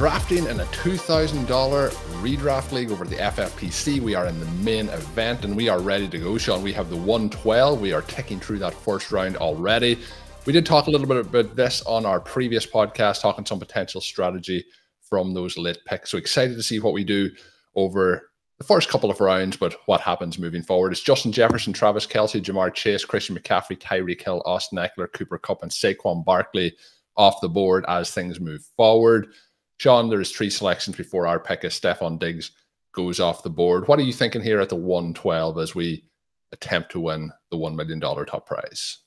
Drafting in a $2,000 redraft league over the FFPC. We are in the main event and we are ready to go, Sean. We have the 112. We are ticking through that first round already. We did talk a little bit about this on our previous podcast, talking some potential strategy from those late picks. So excited to see what we do over the first couple of rounds, but what happens moving forward. It's Justin Jefferson, Travis Kelce, Ja'Marr Chase, Christian McCaffrey, Tyreek Hill, Austin Ekeler, Cooper Kupp, and Saquon Barkley off the board as things move forward. Sean, there's three selections before our pick as Stefon Diggs goes off the board. What are you thinking here at the 112 as we attempt to win the $1 million top prize?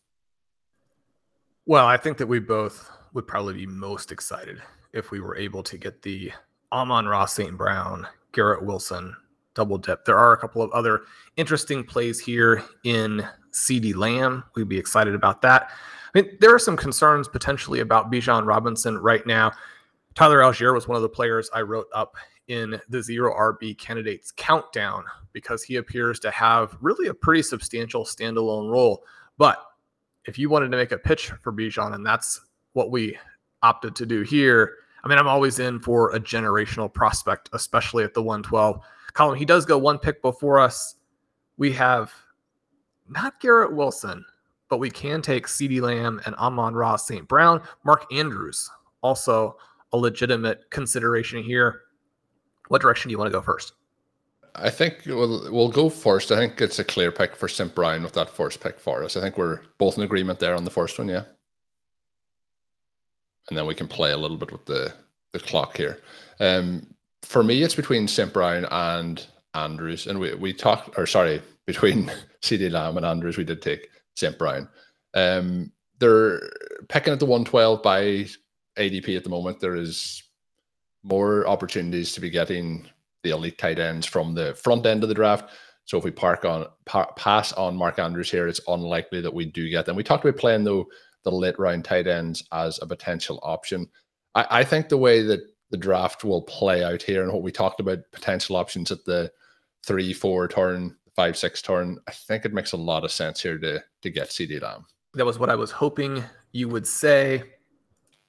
Well, I think that we both would probably be most excited if we were able to get the Amon-Ra St. Brown, Garrett Wilson double dip. There are a couple of other interesting plays here in CeeDee Lamb. We'd be excited about that. I mean, there are some concerns potentially about Bijan Robinson right now. Tyler Allgeier was one of the players I wrote up in the zero RB candidates countdown because he appears to have really a pretty substantial standalone role. But if you wanted to make a pitch for Bijan, and that's what we opted to do here, I mean, I'm always in for a generational prospect, especially at the 112 Colm. He does go one pick before us. We have not Garrett Wilson, but we can take CeeDee Lamb and Amon-Ra St. Brown. Mark Andrews, also a legitimate consideration here. What direction do you want to go first? I think we'll we'll go first. I think it's a clear pick for St. Brown with that first pick for us. I think we're both in agreement there on the first one, yeah. And then we can play a little bit with the the clock here. Um, for me, it's between St. Brown and Andrews, and we we talked, or sorry, between CeeDee Lamb and Andrews, we did take St. Brown. Um, they're picking at the one twelve by ADP at the moment. There is more opportunities to be getting the elite tight ends from the front end of the draft. So if we park on pa- pass on Mark Andrews here, it's unlikely that we do get them. We talked about playing though the late round tight ends as a potential option. I, I think the way that the draft will play out here and what we talked about potential options at the three, four turn, five, six turn, I think it makes a lot of sense here to to get CeeDee Lamb. That was what I was hoping you would say.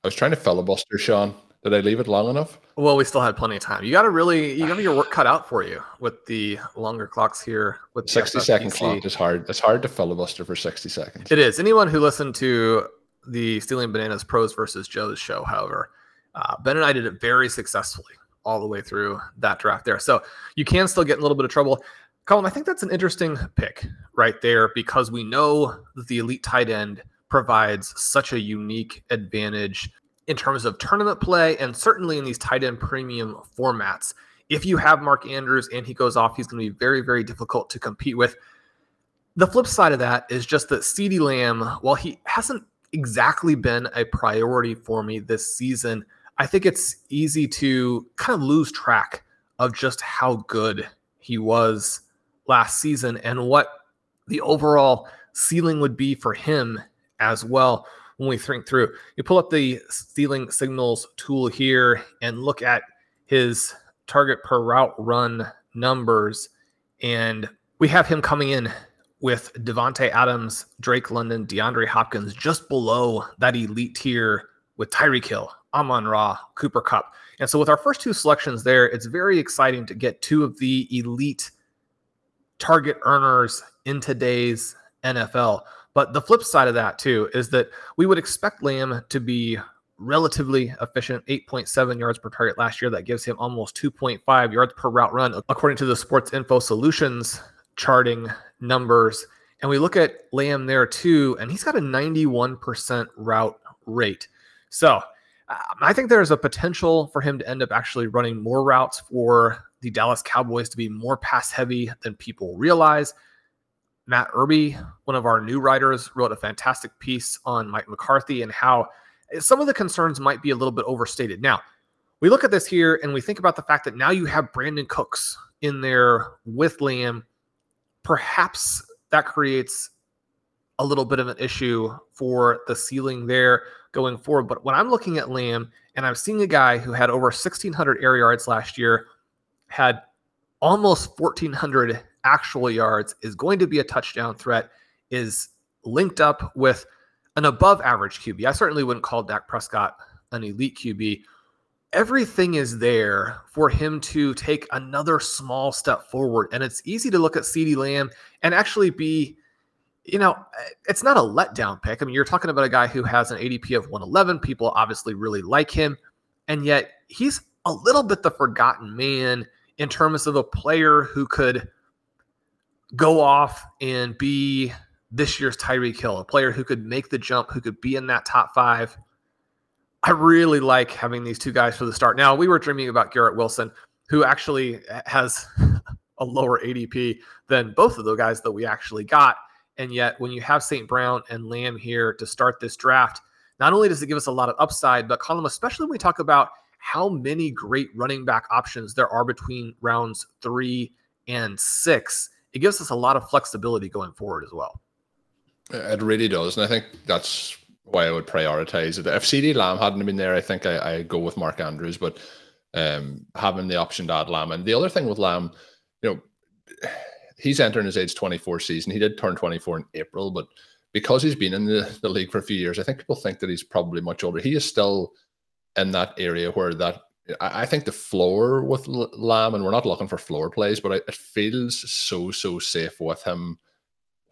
I was trying to filibuster, Sean. Did I leave it long enough? Well, we still had plenty of time. You got to really, you got your work cut out for you with the longer clocks here. With the 60 second FFPC. clock is hard. It's hard to filibuster for 60 seconds. It is. Anyone who listened to the Stealing Bananas Pros versus Joe's show, however, uh, Ben and I did it very successfully all the way through that draft there. So you can still get in a little bit of trouble. Colm, I think that's an interesting pick right there because we know that the elite tight end provides such a unique advantage in terms of tournament play and certainly in these tight end premium formats. If you have Mark Andrews and he goes off, he's going to be very, very difficult to compete with. The flip side of that is just that CeeDee Lamb, while he hasn't exactly been a priority for me this season, I think it's easy to kind of lose track of just how good he was last season and what the overall ceiling would be for him as well when we think through. You pull up the stealing signals tool here and look at his target per route run numbers, and we have him coming in with Davante Adams, Drake London, DeAndre Hopkins just below that elite tier with Tyreek Hill, Amon Ra, Cooper Kupp. And so with our first two selections there, it's very exciting to get two of the elite target earners in today's NFL. But the flip side of that too is that we would expect Lamb to be relatively efficient 8.7 yards per target last year. That gives him almost 2.5 yards per route run according to the sports info solutions charting numbers. And we look at lamb there too and he's got a 91% route rate. So um, i think there's a potential for him to end up actually running more routes for the dallas cowboys to be more pass heavy than people realize matt irby one of our new writers wrote a fantastic piece on mike mccarthy and how some of the concerns might be a little bit overstated. Now, we look at this here and we think about the fact that now you have Brandin Cooks in there with Liam. Perhaps that creates a little bit of an issue for the ceiling there going forward. But when I'm looking at Lamb and I'm seeing a guy who had over 1,600 air yards last year, had almost 1,400 actual yards, is going to be a touchdown threat, is linked up with an above average QB. I certainly wouldn't call Dak Prescott an elite QB. Everything is there for him to take another small step forward. And it's easy to look at CeeDee Lamb and actually be, you know, it's not a letdown pick. I mean, you're talking about a guy who has an ADP of 111. People obviously really like him. And yet he's a little bit the forgotten man in terms of a player who could go off and be this year's Tyreek Hill, a player who could make the jump, who could be in that top five. I really like having these two guys for the start. Now, we were dreaming about Garrett Wilson, who actually has a lower ADP than both of the guys that we actually got. And yet, when you have St. Brown and Lamb here to start this draft, not only does it give us a lot of upside, but Colm, especially when we talk about how many great running back options there are between rounds three and six, it gives us a lot of flexibility going forward as well. It really does, and I think that's why I would prioritize it. If CeeDee Lamb hadn't been there, I think I, I go with Mark Andrews, but um, having the option to add Lamb. And the other thing with Lamb, you know, he's entering his age 24 season. He did turn 24 in April, but because he's been in the, the league for a few years, I think people think that he's probably much older. He is still in that area where that I think the floor with Lamb, and we're not looking for floor plays, but it feels so so safe with him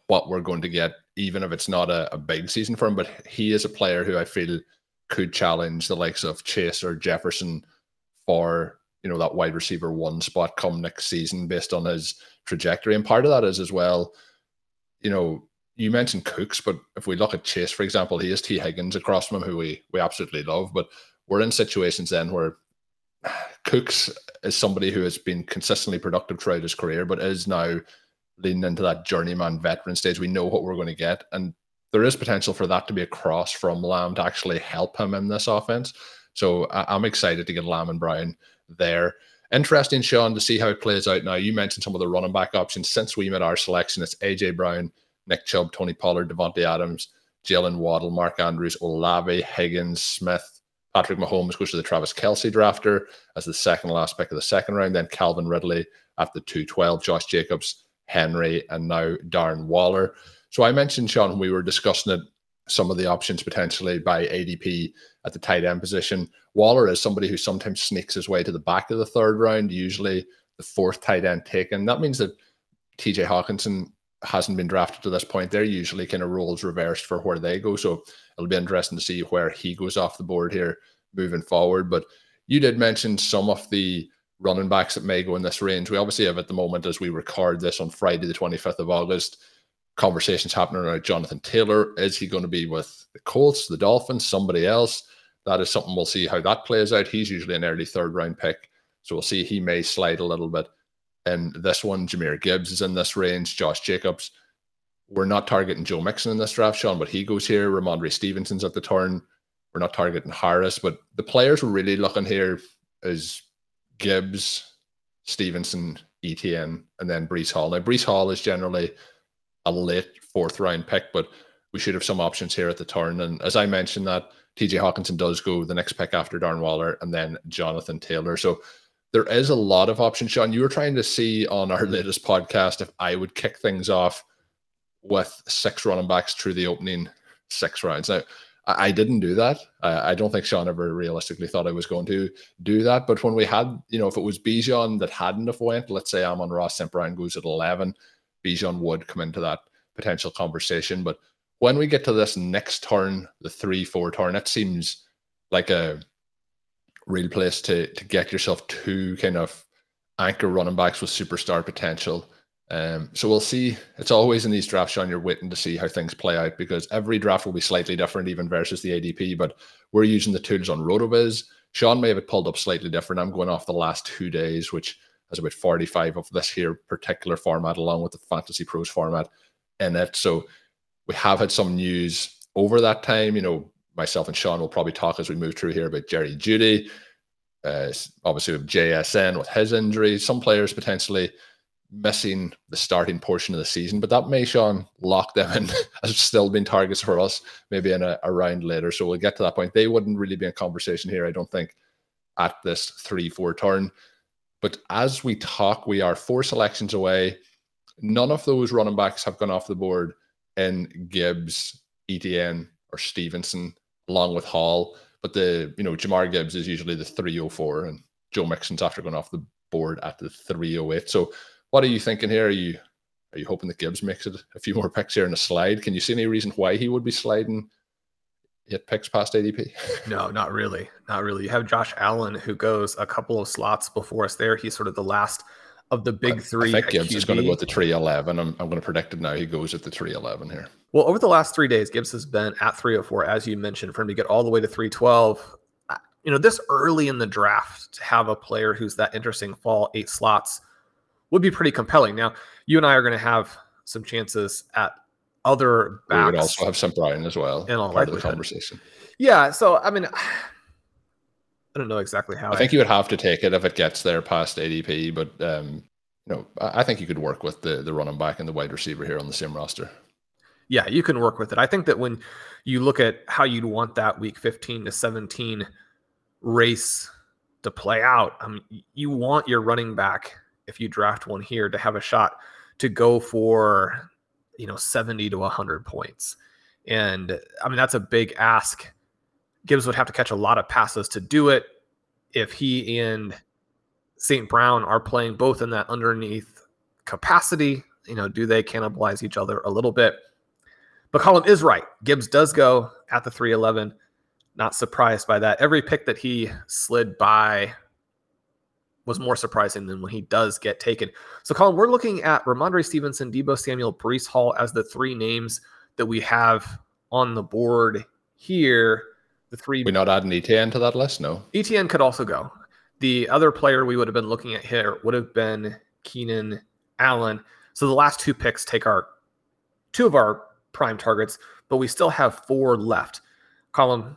what we're going to get, even if it's not a, a big season for him. But he is a player who I feel could challenge the likes of Chase or Jefferson for you know that wide receiver one spot come next season based on his trajectory. And part of that is as well, you know, you mentioned Cooks, but if we look at Chase, for example, he is Tee Higgins across from him, who we we absolutely love. But we're in situations then where Cooks is somebody who has been consistently productive throughout his career, but is now leaning into that journeyman veteran stage. We know what we're going to get. And there is potential for that to be a cross from Lamb to actually help him in this offense. So I- am excited to get Lamb and Brown there. Interesting, Sean, to see how it plays out now. You mentioned some of the running back options. Since we made our selection, it's AJ Brown, Nick Chubb, Tony Pollard, Davante Adams, Jaylen Waddle, Mark Andrews, Olave, Higgins, Smith, Patrick Mahomes goes to the Travis Kelce drafter as the second last pick of the second round. Then Calvin Ridley at the 212, Josh Jacobs, Henry, and now Darren Waller. So I mentioned, Sean, we were discussing it, some of the options potentially by ADP at the tight end position. Waller is somebody who sometimes sneaks his way to the back of the third round, usually the fourth tight end taken. That means that TJ Hockenson hasn't been drafted to this point. They're usually kind of roles reversed for where they go. So it'll be interesting to see where he goes off the board here moving forward. But you did mention some of the running backs that may go in this range. We obviously have at the moment, as we record this on Friday, the 25th of August, conversations happening around Jonathan Taylor. Is he going to be with the Colts, the Dolphins, somebody else? That is something we'll see how that plays out. He's usually an early third round pick. So we'll see. He may slide a little bit. And this one, Jahmyr Gibbs is in this range, Josh Jacobs. We're not targeting Joe Mixon in this draft, Sean, but he goes here. Rhamondre Stevenson's at the turn. We're not targeting Harris, but the players we're really looking here is Gibbs, Stevenson, Etienne, and then Breece Hall. Now, Breece Hall is generally a late fourth round pick, but we should have some options here at the turn. And as I mentioned, that TJ Hockenson does go the next pick after Darren Waller and then Jonathan Taylor. So there is a lot of options. Sean, you were trying to see on our latest podcast if I would kick things off with six running backs through the opening six rounds. Now, I, didn't do that. I, don't think Sean ever realistically thought I was going to do that. But when we had, you know, if it was Bijan that hadn't have went, let's say Amon-Ra St. Brown goes at 11, Bijan would come into that potential conversation. But when we get to this next turn, the three, four turn, it seems like a real place to to get yourself two kind of anchor running backs with superstar potential. Um, so we'll see. It's always in these drafts, Sean. You're waiting to see how things play out because every draft will be slightly different, even versus the ADP. But we're using the tools on RotoViz. Sean may have it pulled up slightly different. I'm going off the last two days, which has about 45 of this here particular format, along with the Fantasy Pros format in it. So we have had some news over that time. You know, myself and Sean will probably talk as we move through here about Jerry Jeudy. Uh, obviously, with JSN with his injury, some players potentially missing the starting portion of the season, but that may, Sean, lock them in as still been targets for us, maybe in a, a, round later. So we'll get to that point. They wouldn't really be in conversation here, I don't think, at this 3 4 turn. But as we talk, we are four selections away. None of those running backs have gone off the board in Gibbs, Etienne, or Stevenson, along with Hall. But the, you know, Jahmyr Gibbs is usually the 304, and Joe Mixon's after going off the board at the 308. So what are you thinking here? Are you are you hoping that Gibbs makes it a few more picks here in a slide? Can you see any reason why he would be sliding hit picks past ADP? no, not really. Not really. You have Josh Allen who goes a couple of slots before us there. He's sort of the last of the big three. I think Gibbs is going to go at the 311. I'm, I'm going to predict it now. He goes at the 311 here. Well, over the last three days, Gibbs has been at 304, as you mentioned, for him to get all the way to 312. You know, this early in the draft to have a player who's that interesting fall eight slots would be pretty compelling. Now, you and I are going to have some chances at other backs. We would also have some Brian as well. In all part of the conversation. Yeah. So, I mean, I don't know exactly how. I think you would have to take it if it gets there past ADP, but um, you know, I think you could work with the the running back and the wide receiver here on the same roster. Yeah, you can work with it. I think that when you look at how you'd want that week 15 to 17 race to play out, I mean, you want your running back if you draft one here to have a shot to go for you know 70 to 100 points and i mean that's a big ask gibbs would have to catch a lot of passes to do it if he and st brown are playing both in that underneath capacity. You know do they cannibalize each other a little bit? But colm is right. Gibbs does go at the 311 not surprised by that. Every pick that he slid by was more surprising than when he does get taken. So, Colm, we're looking at Rhamondre Stevenson, Deebo Samuel, Breece Hall as the three names that we have on the board here. The three. We're not adding Etienne to that list, no. Etienne could also go. The other player we would have been looking at here would have been Keenan Allen. So the last two picks take our two of our prime targets, but we still have four left. Colm,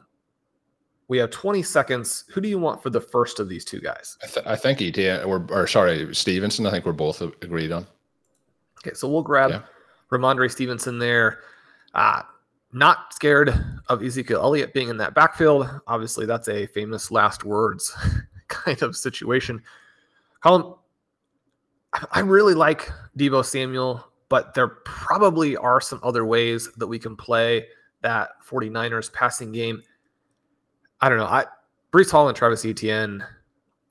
we have 20 seconds. Who do you want for the first of these two guys? I, th- I think ET or, or sorry, Stevenson. I think we're both agreed on. Okay, so we'll grab yeah. Rhamondre Stevenson there. Uh, not scared of Ezekiel Elliott being in that backfield. Obviously, that's a famous last words kind of situation. Colm, I really like Deebo Samuel, but there probably are some other ways that we can play that 49ers passing game. I don't know. I Breece Hall and Travis Etienne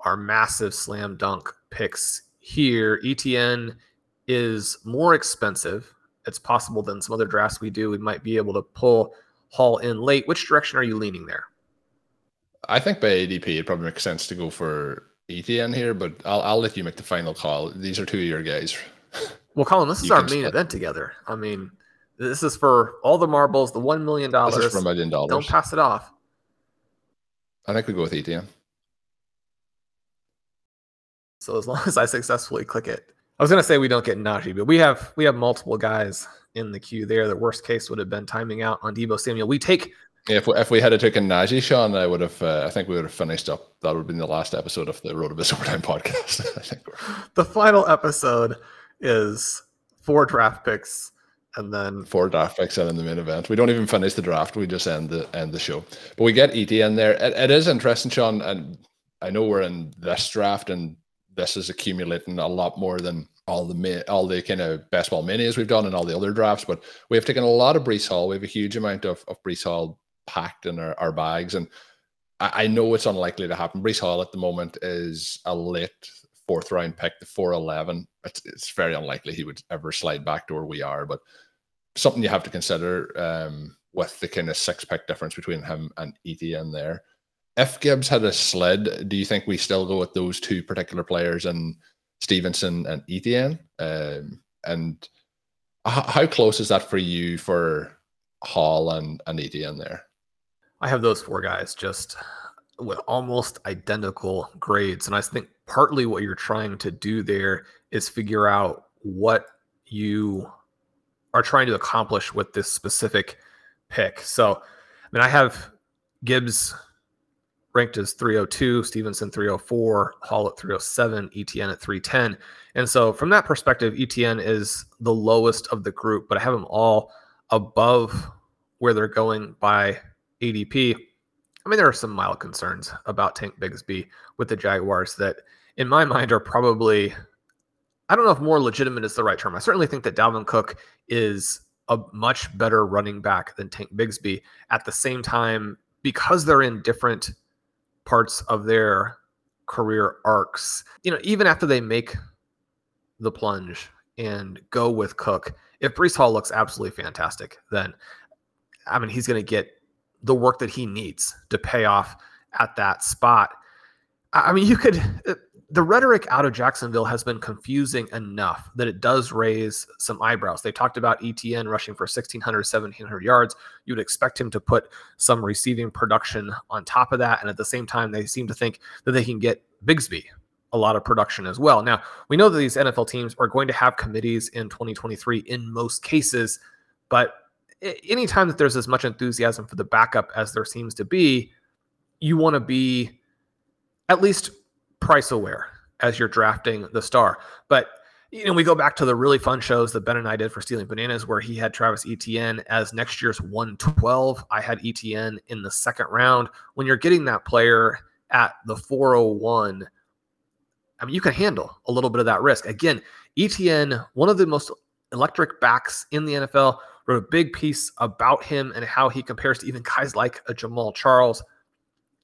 are massive slam dunk picks here. Etienne is more expensive. It's possible than some other drafts we do. We might be able to pull Hall in late. Which direction are you leaning there? I think by ADP, it probably makes sense to go for Etienne here, but I'll, I'll let you make the final call. These are two of your guys. Well, Colm, this is our main split. event together. I mean, this is for all the marbles, the $1 million. This is for a million dollars. Don't pass it off. I think we go with Etienne. So as long as I successfully click it, I was gonna say we don't get Najee, but we have we have multiple guys in the queue there. The worst case would have been timing out on Deebo Samuel. We take yeah, if we, if we had taken Najee, Sean, I would have. Uh, I think we would have finished up. That would have been the last episode of the Road RotoViz Overtime podcast. I think the final episode is four draft picks and then four draft picks and in the main event. We don't even finish the draft; we just end the end the show. But we get Etienne there. It, it is interesting, Sean, and I know we're in this draft and this is accumulating a lot more than all the all the kind of best ball minis we've done and all the other drafts, but we have taken a lot of Breece Hall. We have a huge amount of, of Breece Hall packed in our, our bags. And I, I know it's unlikely to happen. Breece Hall at the moment is a late fourth round pick, the 411. It's, it's very unlikely he would ever slide back to where we are, but something you have to consider um, with the kind of six pick difference between him and Etienne there. If Gibbs had a sled, do you think we still go with those two particular players and Stevenson and Etienne? Um, and how close is that for you for Hall and, and Etienne there? I have those four guys just with almost identical grades. And I think partly what you're trying to do there is figure out what you are trying to accomplish with this specific pick. So, I mean, I have Gibbs ranked as 302, Stevenson 304, Hall at 307, Etienne at 310. And so, from that perspective, Etienne is the lowest of the group, but I have them all above where they're going by ADP. I mean, there are some mild concerns about Tank Bigsby with the Jaguars that, in my mind, are probably, I don't know if more legitimate is the right term. I certainly think that Dalvin Cook is a much better running back than Tank Bigsby. At the same time, because they're in different parts of their career arcs, you know, even after they make the plunge and go with Cook, if Breece Hall looks absolutely fantastic, then I mean, he's going to get the work that he needs to pay off at that spot. I mean, you could, the rhetoric out of Jacksonville has been confusing enough that it does raise some eyebrows. They talked about Etienne rushing for 1,600, 1,700 yards. You would expect him to put some receiving production on top of that. And at the same time, they seem to think that they can get Bigsby a lot of production as well. Now, we know that these NFL teams are going to have committees in 2023 in most cases, but anytime that there's as much enthusiasm for the backup as there seems to be, you want to be at least price aware as you're drafting the star. But you know, we go back to the really fun shows that Ben and I did for Stealing Bananas, where he had Travis Etienne as next year's 112. I had Etienne in the second round. When you're getting that player at the 401, I mean, you can handle a little bit of that risk. Again, Etienne, one of the most electric backs in the NFL, wrote a big piece about him and how he compares to even guys like a Jamaal Charles.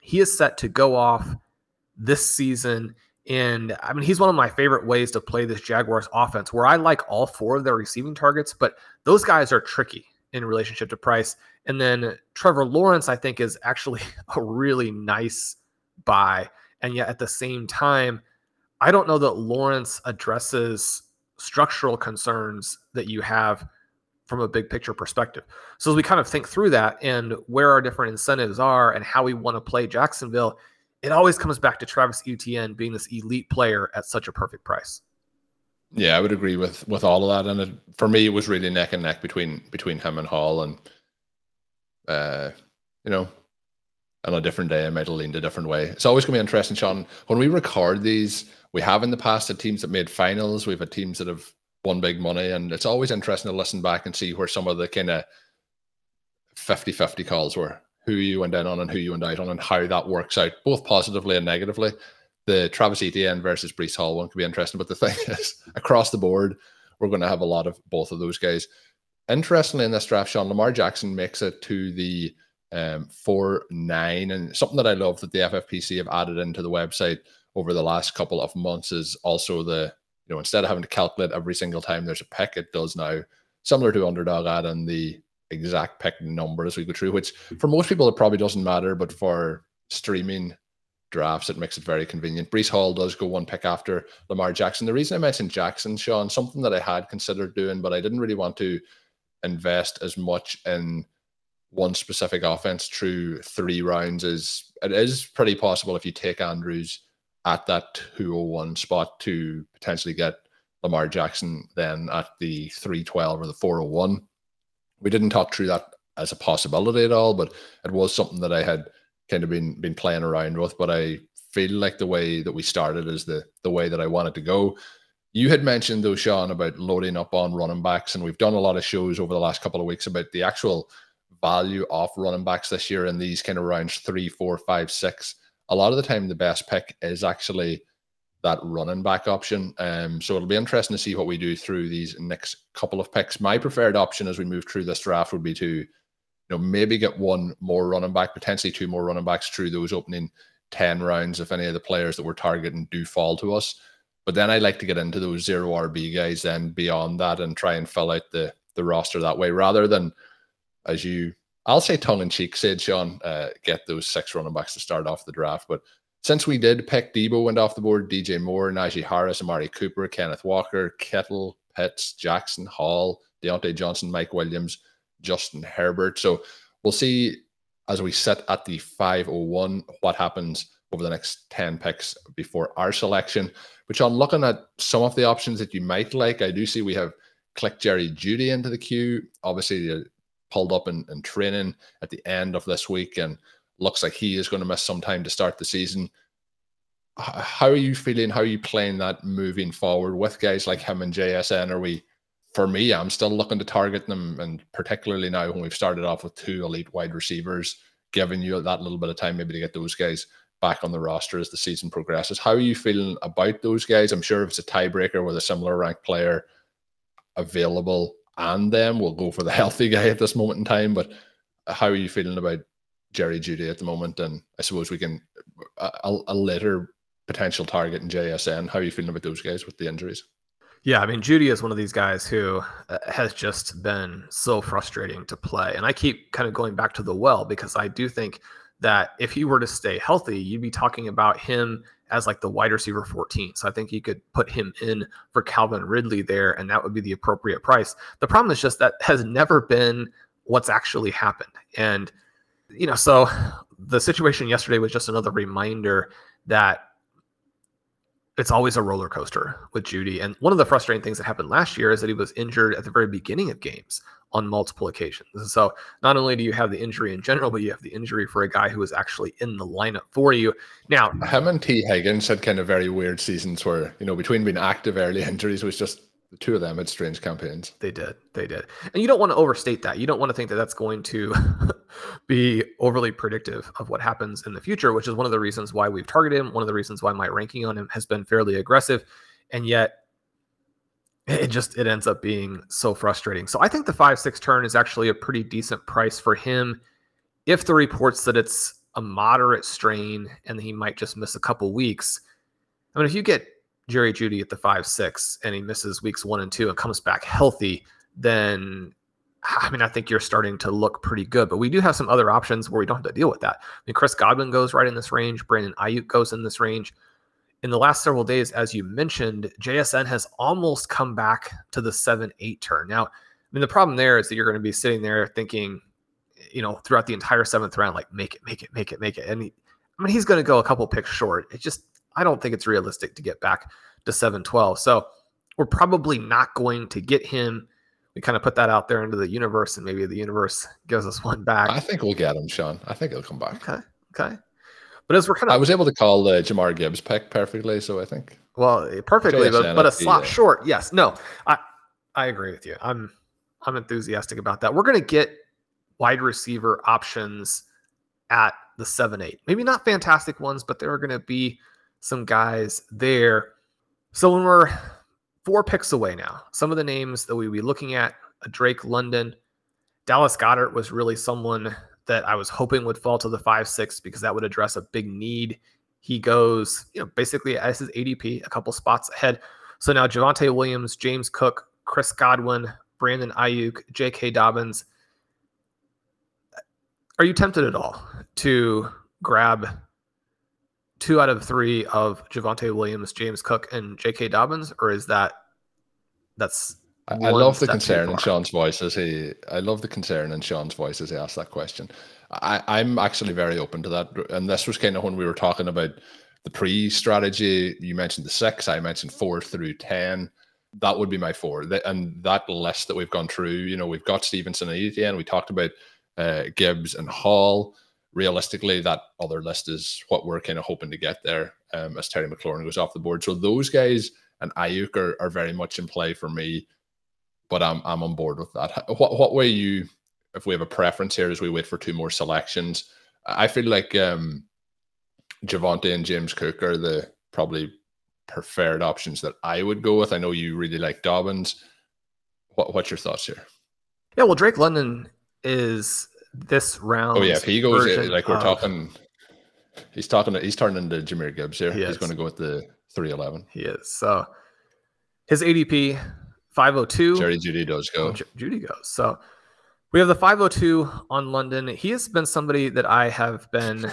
He is set to go off this season. And I mean, he's one of my favorite ways to play this Jaguars offense, where I like all four of their receiving targets, but those guys are tricky in relationship to price. And then Trevor Lawrence, I think, is actually a really nice buy. And yet at the same time, I don't know that Lawrence addresses structural concerns that you have from a big picture perspective. So as we kind of think through that and where our different incentives are and how we want to play Jacksonville, it always comes back to Travis Etienne being this elite player at such a perfect price. Yeah, I would agree with with all of that. And it, for me, it was really neck and neck between between him and Hall. And uh, you know, on a different day, I might have leaned a different way. It's always going to be interesting, Sean. When we record these, we have in the past had teams that made finals. We've had teams that have won big money. And it's always interesting to listen back and see where some of the kind of 50 50 calls were who you went in on and who you went out on and how that works out, both positively and negatively. The Travis Etienne versus Breece Hall one could be interesting. But the thing is, across the board, we're going to have a lot of both of those guys. Interestingly, in this draft, Sean Lamar Jackson makes it to the um, 4 9. And something that I love that the FFPC have added into the website over the last couple of months is also the you know, instead of having to calculate every single time there's a pick, it does now, similar to underdog ad and the exact pick number as we go through, which for most people it probably doesn't matter, but for streaming drafts, it makes it very convenient. Breece Hall does go one pick after Lamar Jackson. The reason I mentioned Jackson, Sean, something that I had considered doing, but I didn't really want to invest as much in one specific offense through three rounds is it is pretty possible if you take Andrews at that 201 spot to potentially get Lamar Jackson then at the 312 or the 401. We didn't talk through that as a possibility at all, but it was something that I had kind of been been playing around with. But I feel like the way that we started is the the way that I wanted to go. You had mentioned though, Sean, about loading up on running backs, and we've done a lot of shows over the last couple of weeks about the actual value of running backs this year in these kind of rounds three, four, five, six a lot of the time the best pick is actually that running back option. Um, so it'll be interesting to see what we do through these next couple of picks. My preferred option as we move through this draft would be to, you know, maybe get one more running back, potentially two more running backs through those opening 10 rounds if any of the players that we're targeting do fall to us. But then I like to get into those zero RB guys then beyond that and try and fill out the the roster that way rather than as you I'll say tongue in cheek said Sean, uh, get those six running backs to start off the draft. But since we did pick Deebo went off the board, DJ Moore, Najee Harris, Amari Cooper, Kenneth Walker, Kittle, Pitts, Jackson, Hall, Diontae Johnson, Mike Williams, Justin Herbert. So we'll see as we sit at the 501 what happens over the next 10 picks before our selection. Which I'm looking at some of the options that you might like. I do see we have clicked Jerry Jeudy into the queue. Obviously, pulled up in, in training at the end of this week and looks like he is going to miss some time to start the season. How are you feeling? How are you playing that moving forward with guys like him and JSN? Are we, for me, I'm still looking to target them, and particularly now when we've started off with two elite wide receivers, giving you that little bit of time maybe to get those guys back on the roster as the season progresses. How are you feeling about those guys? I'm sure if it's a tiebreaker with a similar ranked player available and them, we'll go for the healthy guy at this moment in time. But how are you feeling about Jerry Jeudy at the moment? And I suppose we can a, a later potential target in JSN. How are you feeling about those guys with the injuries? Yeah, I mean, Judy is one of these guys who uh, has just been so frustrating to play. And I keep kind of going back to the well because I do think that if he were to stay healthy, you'd be talking about him as like the wide receiver 14. So I think you could put him in for Calvin Ridley there, and that would be the appropriate price. The problem is just that has never been what's actually happened. And, you know, so the situation yesterday was just another reminder that it's always a roller coaster with Jeudy. And one of the frustrating things that happened last year is that he was injured at the very beginning of games on multiple occasions. So not only do you have the injury in general, but you have the injury for a guy who was actually in the lineup for you. Now, him and Tee Higgins had kind of very weird seasons where, you know, between being active early injuries was just the two of them had strange campaigns. They did. They did. And you don't want to overstate that. You don't want to think that that's going to be overly predictive of what happens in the future, which is one of the reasons why we've targeted him. One of the reasons why my ranking on him has been fairly aggressive. And yet, it just it ends up being so frustrating. So I think the five six turn is actually a pretty decent price for him. If the reports that it's a moderate strain and he might just miss a couple weeks. I mean, if you get Jerry Jeudy at the five six and he misses weeks one and two and comes back healthy, then I mean, I think you're starting to look pretty good. But we do have some other options where we don't have to deal with that. I mean, Chris Godwin goes right in this range. Brandon Aiyuk goes in this range in the last several days, as you mentioned, JSN has almost come back to the 7 8 turn. Now, I mean, the problem there is that you're going to be sitting there thinking, you know, throughout the entire seventh round, like, make it, make it, make it, make it. And he, I mean, he's going to go a couple picks short. It just, I don't think it's realistic to get back to 712. So we're probably not going to get him. We kind of put that out there into the universe, and maybe the universe gives us one back. I think we'll get him, Sean. I think he'll come back. Okay. Okay. But as we're kind of, I was able to call uh, the Jahmyr Gibbs pick perfectly, so I think well, eh, perfectly, but, but a slot short. Yes, no, I I agree with you. I'm I'm enthusiastic about that. We're going to get wide receiver options at the seven eight. Maybe not fantastic ones, but there are going to be some guys there. So when we're four picks away now, some of the names that we'll be looking at: Drake London, Dallas Goedert was really someone that I was hoping would fall to the five six because that would address a big need. He goes, you know, basically as his ADP, a couple spots ahead. So now Javonte Williams, James Cook, Chris Godwin, Brandon Aiyuk, J.K. Dobbins. Are you tempted at all to grab two out of three of Javonte Williams, James Cook, and J.K. Dobbins, or is that that's I, love the concern in Sean's voice as he. I love the concern in Sean's voice as he asked that question. I, I'm actually very open to that, and this was kind of when we were talking about the pre-strategy. You mentioned the six. I mentioned four through ten. That would be my four. And that list that we've gone through, you know, we've got Stevenson and Etienne. We talked about uh, Gibbs and Hall. Realistically, that other list is what we're kind of hoping to get there um, as Terry McLaurin goes off the board. So those guys and Aiyuk are, are very much in play for me but I'm I'm on board with that. What what way you if we have a preference here as we wait for two more selections? I feel like um Javonte and James Cook are the probably preferred options that I would go with. I know you really like Dobbins. What, what's your thoughts here? Yeah, well, Drake London is this round. Oh yeah, if he goes uh, like we're of, talking, he's talking. He's turning into Jahmyr Gibbs here. He he's going to go with the three eleven. He is. So his ADP five hundred two. Jerry Jeudy does go. Oh, Jeudy goes. So we have the 502 on London. He has been somebody that I have been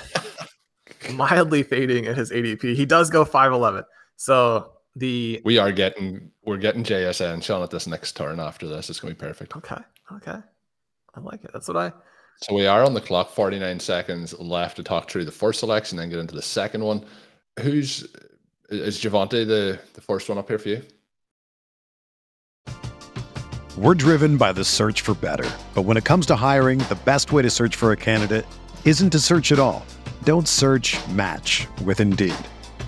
mildly fading at his ADP. He does go five eleven. So the we are getting we're getting JSN Sean at this next turn after this. It's gonna be perfect. Okay. Okay. I like it. That's what I so we are on the clock, 49 seconds left to talk through the first selection, then get into the second one. Who's is Javonte the, the first one up here for you? We're driven by the search for better. But when it comes to hiring, the best way to search for a candidate isn't to search at all. Don't search match with Indeed.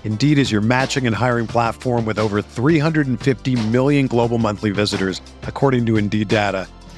Indeed is your matching and hiring platform with over 350 million global monthly visitors, according to Indeed data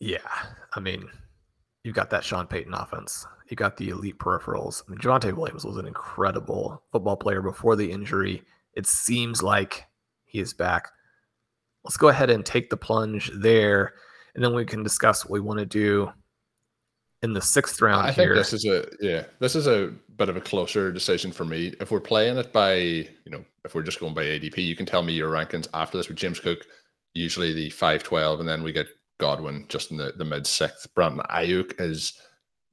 Yeah, I mean, you've got that Sean Payton offense. You got the elite peripherals. I mean, Javonte Williams was an incredible football player before the injury. It seems like he is back. Let's go ahead and take the plunge there, and then we can discuss what we want to do in the sixth round. I here. think this is a yeah, this is a bit of a closer decision for me. If we're playing it by you know, if we're just going by ADP, you can tell me your rankings after this with James Cook, usually the five twelve, and then we get Godwin just in the, the mid sixth. Brandon Aiyuk is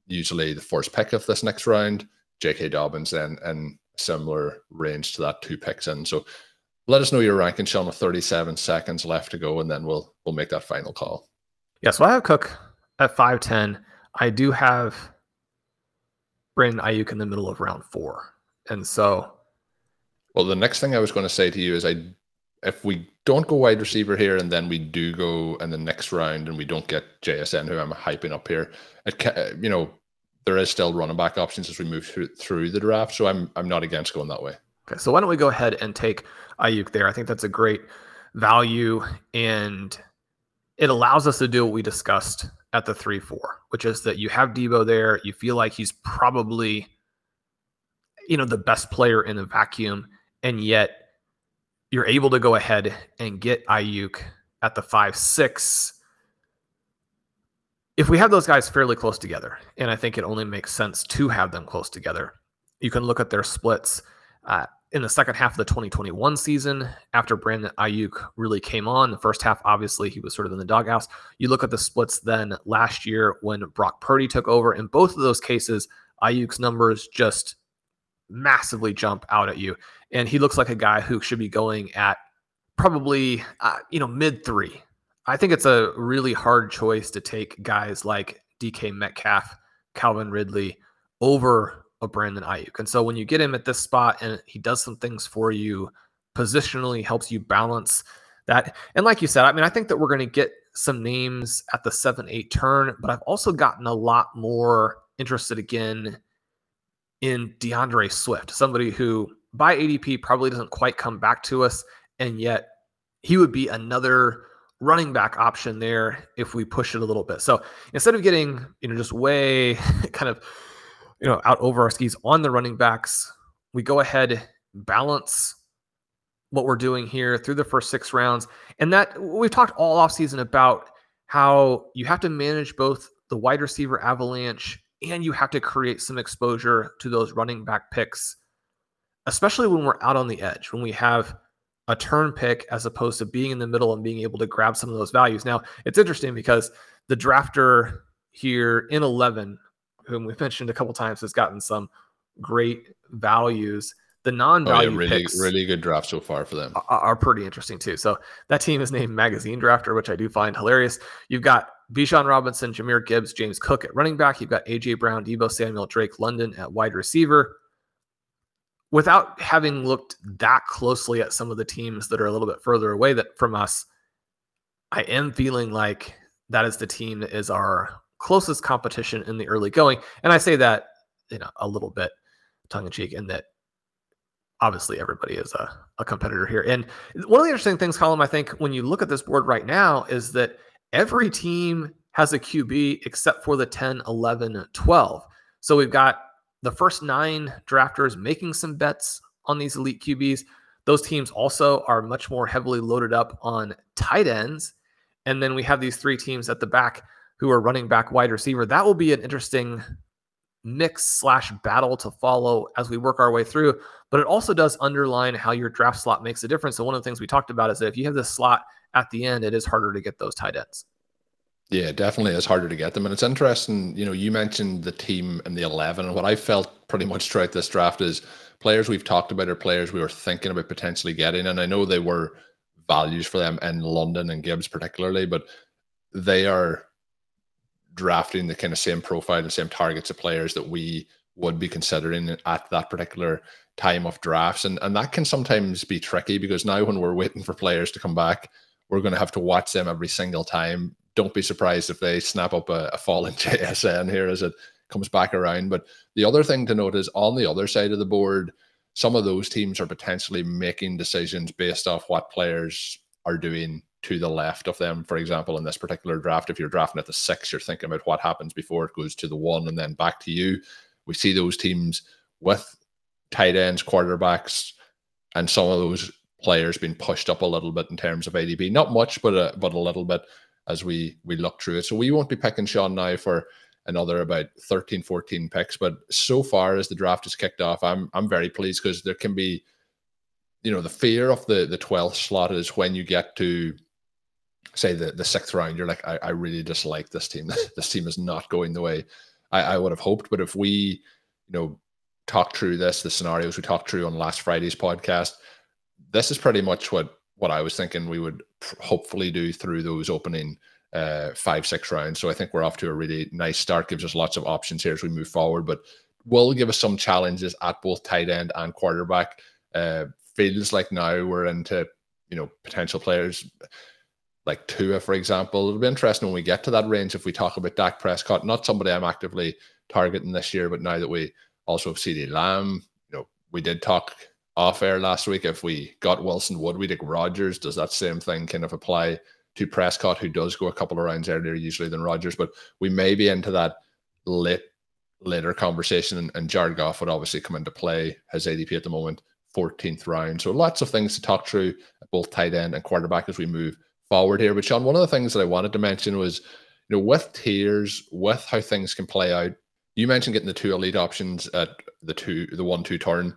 usually the first pick of this next round. J.K. Dobbins then in similar range to that two picks in. So let us know your ranking, Sean, with 37 seconds left to go, and then we'll we'll make that final call. Yeah, so I have Cook at 5'10. I do have Brandon Aiyuk in the middle of round four. And so Well, the next thing I was going to say to you is I if we don't go wide receiver here and then we do go in the next round and we don't get JSN, who I'm hyping up here, it can, uh, you know, there is still running back options as we move through, through the draft. So I'm I'm not against going that way. Okay, so why don't we go ahead and take Aiyuk there? I think that's a great value and it allows us to do what we discussed at the three four, which is that you have Deebo there. You feel like he's probably, you know, the best player in a vacuum, and yet you're able to go ahead and get Aiyuk at the five six. If we have those guys fairly close together, and I think it only makes sense to have them close together, you can look at their splits uh, in the second half of the 2021 season after Brandon Aiyuk really came on. The first half, obviously, he was sort of in the doghouse. You look at the splits then last year when Brock Purdy took over. In both of those cases, Aiyuk's numbers just massively jump out at you and he looks like a guy who should be going at probably uh, you know mid three. I think it's a really hard choice to take guys like DK Metcalf, Calvin Ridley over a Brandon Aiyuk. And so when you get him at this spot and he does some things for you, positionally helps you balance that. And like you said, I mean, I think that we're going to get some names at the seven, eight turn, but I've also gotten a lot more interested again in D'Andre Swift, somebody who by ADP probably doesn't quite come back to us. And yet he would be another running back option there if we push it a little bit. So instead of getting, you know, just way kind of, you know, out over our skis on the running backs, we go ahead, balance what we're doing here through the first six rounds. And that we've talked all offseason about how you have to manage both the wide receiver avalanche and you have to create some exposure to those running back picks, especially when we're out on the edge, when we have a turn pick as opposed to being in the middle and being able to grab some of those values. Now, it's interesting because the drafter here in 11, whom we've mentioned a couple times, has gotten some great values. The non-value oh, yeah, really, picks really good draft so far for them are, are, pretty interesting too. So that team is named Magazine Drafter, which I do find hilarious. You've got Bijan Robinson, Jahmyr Gibbs, James Cook at running back. You've got AJ Brown, Deebo Samuel, Drake London at wide receiver without having looked that closely at some of the teams that are a little bit further away that from us, I am feeling like that is the team that is our closest competition in the early going. And I say that, you know, a little bit tongue in cheek in that obviously everybody is a, a competitor here. And one of the interesting things, Colm, I think when you look at this board right now is that every team has a QB except for the 10, 11, 12. So we've got the first nine drafters making some bets on these elite QBs. Those teams also are much more heavily loaded up on tight ends. And then we have these three teams at the back who are running back wide receiver. That will be an interesting mix slash battle to follow as we work our way through. But it also does underline how your draft slot makes a difference. So one of the things we talked about is that if you have this slot at the end, it is harder to get those tight ends. Yeah, definitely it's harder to get them. And it's interesting, you know, you mentioned the team and the 11. And what I felt pretty much throughout this draft is players we've talked about are players we were thinking about potentially getting. And I know they were values for them in London and Gibbs particularly, but they are drafting the kind of same profile and same targets of players that we would be considering at that particular time of drafts. And and that can sometimes be tricky because now when we're waiting for players to come back, we're going to have to watch them every single time don't be surprised if they snap up a, a fallen JSN here as it comes back around. But the other thing to note is on the other side of the board, some of those teams are potentially making decisions based off what players are doing to the left of them. For example, in this particular draft, if you're drafting at the six, you're thinking about what happens before it goes to the one and then back to you. We see those teams with tight ends, quarterbacks, and some of those players being pushed up a little bit in terms of ADP. Not much, but a, but a little bit as we we look through it. So we won't be picking Shawn now for another about 13, 14 picks. But so far as the draft is kicked off, I'm I'm very pleased because there can be, you know, the fear of the the 12th slot is when you get to say the the sixth round, you're like, I, I really dislike this team. this team is not going the way I, I would have hoped. But if we, you know, talk through this, the scenarios we talked through on last Friday's podcast, this is pretty much what what I was thinking we would hopefully do through those opening uh, five, six rounds. So I think we're off to a really nice start. Gives us lots of options here as we move forward, but will give us some challenges at both tight end and quarterback. Uh, feels like now we're into you know potential players like Tua, for example. It'll be interesting when we get to that range if we talk about Dak Prescott. Not somebody I'm actively targeting this year, but now that we also have CeeDee Lamb, you know, we did talk off air last week. If we got Wilson, would we take Rodgers? Does that same thing kind of apply to Prescott, who does go a couple of rounds earlier usually than Rodgers? But we may be into that late later conversation, and, Jared Goff would obviously come into play. His ADP at the moment, 14th round. So lots of things to talk through, both tight end and quarterback as we move forward here. But Shawn, one of the things that I wanted to mention was, you know, with tiers, with how things can play out. You mentioned getting the two elite options at the two, the one two turn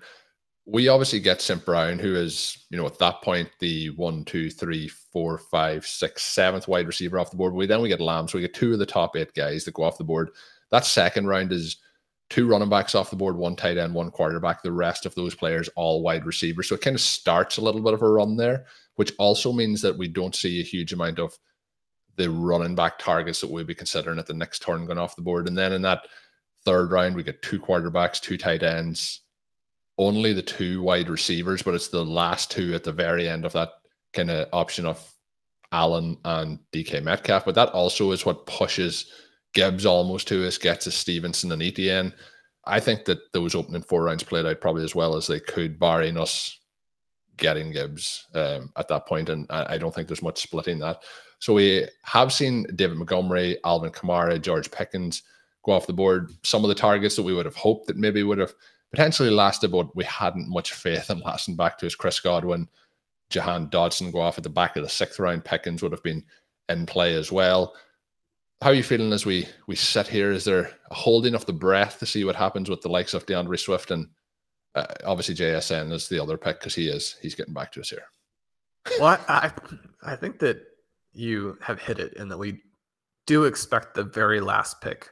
we obviously get St. Brown, who is, you know, at that point the one, two, three, four, five, six, seventh wide receiver off the board. We then we get Lamb, so we get two of the top eight guys that go off the board. That second round is two running backs off the board, one tight end, one quarterback. The rest of those players all wide receivers. So it kind of starts a little bit of a run there, which also means that we don't see a huge amount of the running back targets that we'll be considering at the next turn going off the board. And then in that third round, we get two quarterbacks, two tight ends, only the two wide receivers, but it's the last two at the very end of that kind of option of Allen and DK Metcalf. But that also is what pushes Gibbs almost to us, gets us Stevenson and Etienne. I think that those opening four rounds played out probably as well as they could, barring us getting Gibbs um, at that point, and I, I don't think there's much splitting that. So we have seen David Montgomery, Alvin Kamara, George Pickens go off the board. Some of the targets that we would have hoped that maybe would have potentially lasted, but we hadn't much faith in lasting back to his Chris Godwin, Jahan Dotson go off at the back of the sixth round. Pickens would have been in play as well. How are you feeling as we we sit here? Is there a holding of the breath to see what happens with the likes of D'Andre Swift and uh, obviously JSN is the other pick because he is he's getting back to us here. Well, I, I I think that you have hit it, and that we do expect the very last pick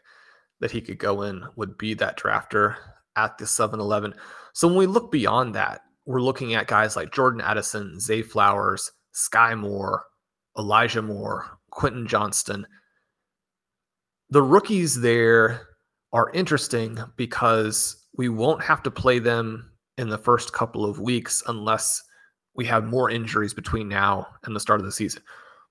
that he could go in would be that drafter at the 7 Eleven. So when we look beyond that, we're looking at guys like Jordan Addison, Zay Flowers, Skyy Moore, Elijah Moore, Quentin Johnston. The rookies there are interesting because we won't have to play them in the first couple of weeks unless we have more injuries between now and the start of the season.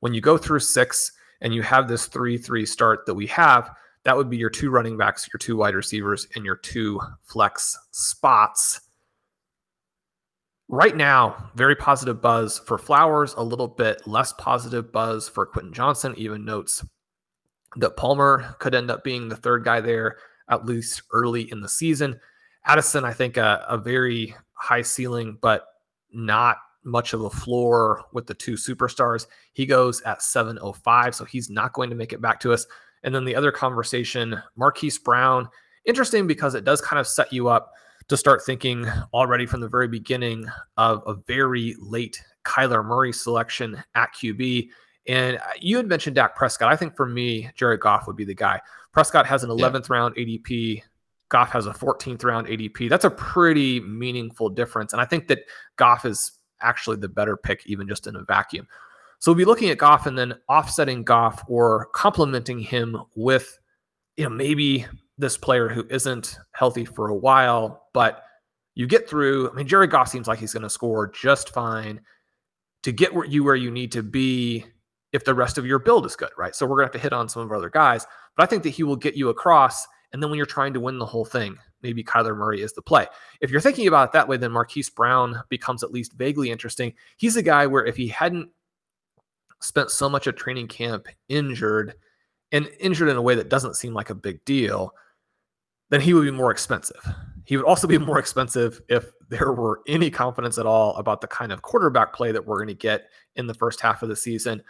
When you go through six and you have this 3 3 start that we have, that would be your two running backs, your two wide receivers, and your two flex spots. Right now, very positive buzz for Flowers, a little bit less positive buzz for Quentin Johnston. Even notes that Palmer could end up being the third guy there, at least early in the season. Addison, I think, a, a very high ceiling, but not much of a floor with the two superstars. He goes at 705, so he's not going to make it back to us. And then the other conversation, Marquise Brown, interesting because it does kind of set you up to start thinking already from the very beginning of a very late Kyler Murray selection at QB. And uh, you had mentioned Dak Prescott. I think for me, Jared Goff would be the guy. Prescott has an 11th yeah. round ADP. Goff has a 14th round ADP. That's a pretty meaningful difference. And I think that Goff is actually the better pick, even just in a vacuum. So we'll be looking at Goff and then offsetting Goff or complementing him with, you know, maybe this player who isn't healthy for a while, but you get through. I mean, Jerry Goff seems like he's going to score just fine to get where you where you need to be if the rest of your build is good, right? So we're going to have to hit on some of our other guys, but I think that he will get you across. And then when you're trying to win the whole thing, maybe Kyler Murray is the play. If you're thinking about it that way, then Marquise Brown becomes at least vaguely interesting. He's a guy where if he hadn't spent so much of training camp injured and injured in a way that doesn't seem like a big deal, then he would be more expensive. He would also be more expensive if there were any confidence at all about the kind of quarterback play that we're going to get in the first half of the season.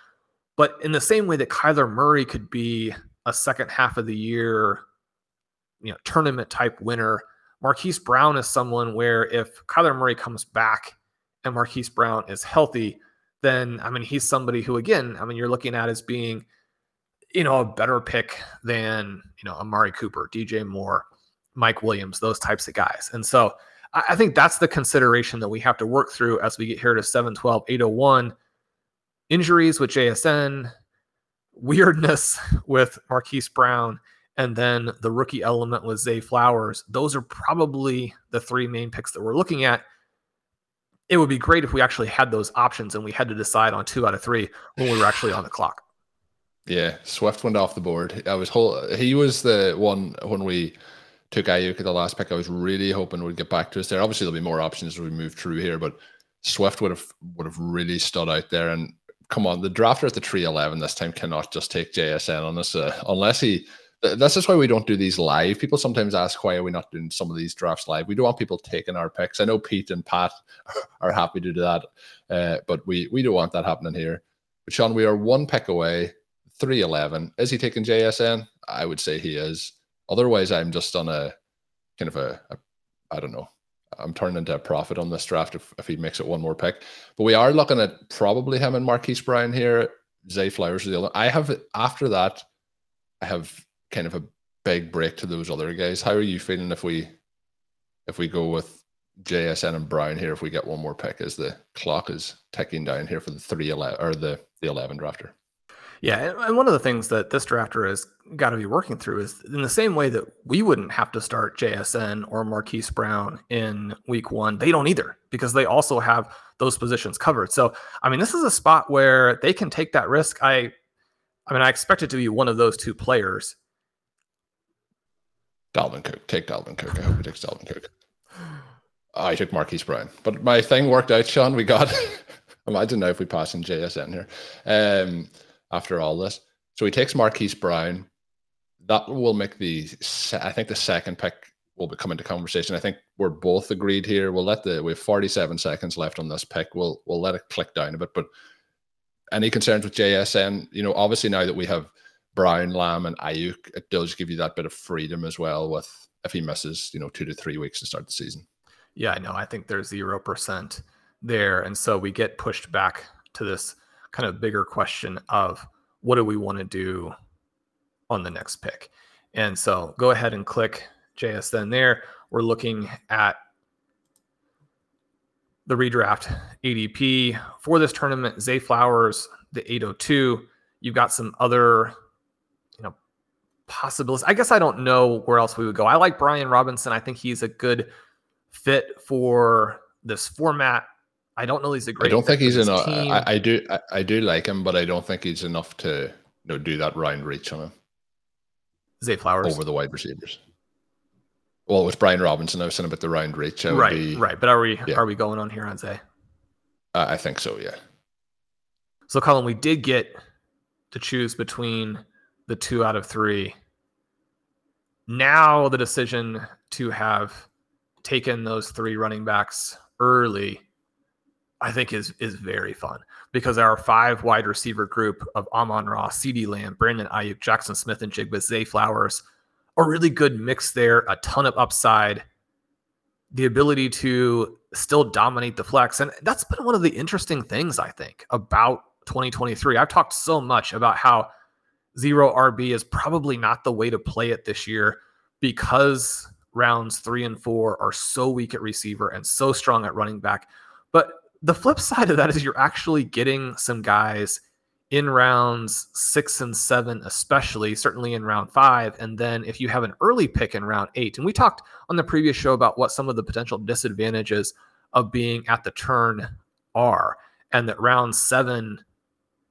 But in the same way that Kyler Murray could be a second half of the year, you know, tournament type winner, Marquise Brown is someone where if Kyler Murray comes back and Marquise Brown is healthy, then I mean he's somebody who again, I mean you're looking at as being you know a better pick than you know Amari Cooper, DJ Moore, Mike Williams, those types of guys. And so I, I think that's the consideration that we have to work through as we get here to 712, 801. Injuries with JSN, weirdness with Marquise Brown, and then the rookie element with Zay Flowers. Those are probably the three main picks that we're looking at it would be great if we actually had those options and we had to decide on two out of three when we were actually on the clock. Yeah, Swift went off the board. I was whole, he was the one when we took Aiyuk at the last pick. I was really hoping would get back to us there. Obviously, there'll be more options as we move through here, but Swift would have would have really stood out there. And come on, the drafter at the three eleven this time cannot just take JSN on us uh, unless he this is why we don't do these live. People sometimes ask why are we not doing some of these drafts live. We don't want people taking our picks. I know Pete and Pat are happy to do that, uh, but we we don't want that happening here. But Shawn, we are one pick away, three eleven. Is he taking JSN? I would say he is. Otherwise, I'm just on a kind of a, a I don't know. I'm turning into a prophet on this draft if, if he makes it one more pick. But we are looking at probably him and Marquise Brown here. Zay Flowers are the other. I have after that. I have kind of a big break to those other guys. How are you feeling if we if we go with JSN and Brown here if we get one more pick as the clock is ticking down here for the three eleven or the the eleven drafter? Yeah, and one of the things that this drafter has got to be working through is in the same way that we wouldn't have to start JSN or Marquise Brown in week one, they don't either because they also have those positions covered. So, I mean, this is a spot where they can take that risk. I, I mean, I expect it to be one of those two players Dalvin Cook. Take Dalvin Cook. I hope he takes Dalvin Cook. I took Marquise Brown, but my thing worked out, Shawn. We got. imagine now if we pass in JSN here um, after all this. So he takes Marquise Brown. That will make the. I think the second pick will come into conversation. I think we're both agreed here. We'll let the we have 47 seconds left on this pick. We'll we'll let it click down a bit. But any concerns with JSN? You know, obviously now that we have Brown, Lamb, and Aiyuk, it does give you that bit of freedom as well. With if he misses, you know, two to three weeks to start the season. Yeah, I know. I think there's zero percent there, and so we get pushed back to this kind of bigger question of what do we want to do on the next pick. And so go ahead and click JSN there. We're looking at the redraft ADP for this tournament. Zay Flowers, the 802. You've got some other, possibilities. I guess I don't know where else we would go. I like Brian Robinson. I think he's a good fit for this format. I don't know he's a great. I don't think he's enough. I, I, do. I, I, do like him, but I don't think he's enough to you know do that round reach on him. Zay Flowers over the wide receivers. Well, with Brian Robinson, I was saying about the round reach. Right, be, right. But are we yeah. are we going on here on Zay? Uh, I think so. Yeah. So, Colm, we did get to choose between the two out of three. Now, the decision to have taken those three running backs early, I think is is very fun because our five wide receiver group of Amon-Ra, CeeDee Lamb, Brandin Aiyuk, Jaxon Smith-Njigba, Zay Flowers a really good mix there, a ton of upside, the ability to still dominate the flex. And that's been one of the interesting things, I think, about 2023. I've talked so much about how zero RB is probably not the way to play it this year because rounds three and four are so weak at receiver and so strong at running back. But the flip side of that is you're actually getting some guys in rounds six and seven, especially, certainly in round five. And then if you have an early pick in round eight, and we talked on the previous show about what some of the potential disadvantages of being at the turn are, and that round seven,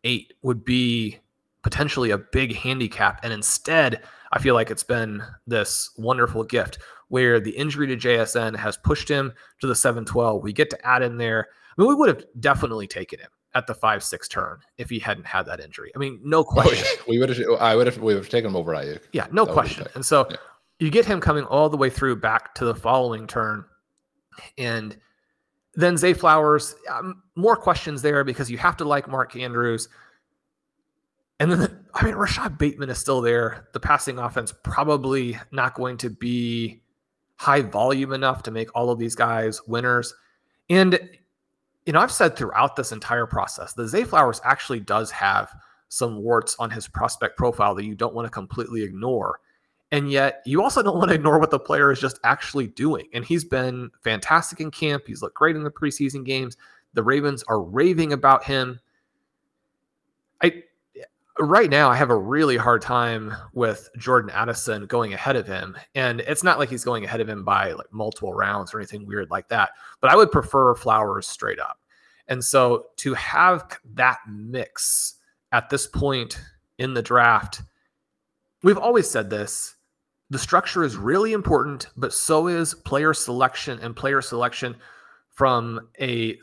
eight would be potentially a big handicap. And instead, I feel like it's been this wonderful gift where the injury to JSN has pushed him to the 712. We get to add in there. I mean, we would have definitely taken him at the five six turn if he hadn't had that injury. I mean, no question. Oh, yeah. We would have. I would have. We would have taken him over Aiyuk. Yeah, no that question. And so yeah. you get him coming all the way through back to the following turn, and then Zay Flowers. Um, more questions there because you have to like Mark Andrews. And then, the, I mean, Rashod Bateman is still there. The passing offense probably not going to be high volume enough to make all of these guys winners. And you know, I've said throughout this entire process, the Zay Flowers actually does have some warts on his prospect profile that you don't want to completely ignore. And yet, you also don't want to ignore what the player is just actually doing. And he's been fantastic in camp. He's looked great in the preseason games. The Ravens are raving about him. I right now I have a really hard time with Jordan Addison going ahead of him. And it's not like he's going ahead of him by like multiple rounds or anything weird like that. But I would prefer Flowers straight up. And so to have that mix at this point in the draft, we've always said this. The structure is really important, but so is player selection and player selection from a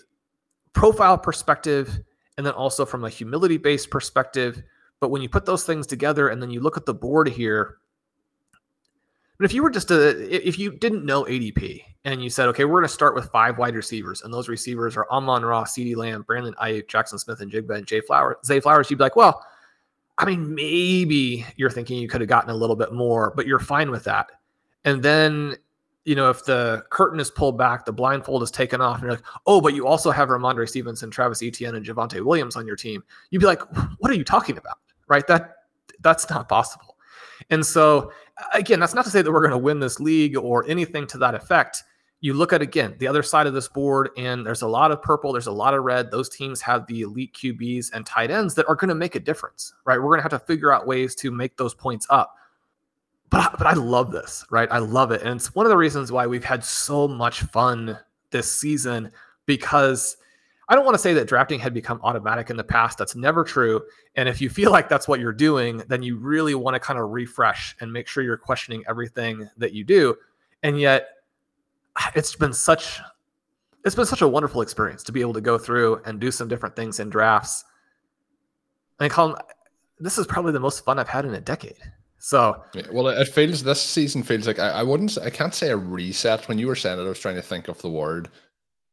profile perspective and then also from a humility based perspective but when you put those things together and then you look at the board here, but if you were just a, if you didn't know ADP and you said, okay, we're going to start with five wide receivers, and those receivers are Amon-Ra, CeeDee Lamb, Brandin Aiyuk, Jaxon Smith-Njigba, and Jay Flowers, Zay Flowers, you'd be like, well, I mean, maybe you're thinking you could have gotten a little bit more, but you're fine with that. And then, you know, if the curtain is pulled back, the blindfold is taken off, and you're like, oh, but you also have Rhamondre Stevenson, Travis Etienne, and Javonte Williams on your team, you'd be like, what are you talking about? Right? That that's not possible. And so again, that's not to say that we're going to win this league or anything to that effect. You look at again the other side of this board, and there's a lot of purple, there's a lot of red. Those teams have the elite QBs and tight ends that are going to make a difference, right? We're going to have to figure out ways to make those points up. But, but I love this, right? I love it. And it's one of the reasons why we've had so much fun this season because I don't want to say that drafting had become automatic in the past. That's never true. And if you feel like that's what you're doing, then you really want to kind of refresh and make sure you're questioning everything that you do. And yet, it's been such it's been such a wonderful experience to be able to go through and do some different things in drafts. And Colm, this is probably the most fun I've had in a decade. So, yeah, well, it feels this season feels like I, I wouldn't, I can't say a reset. When you were saying it, I was trying to think of the word,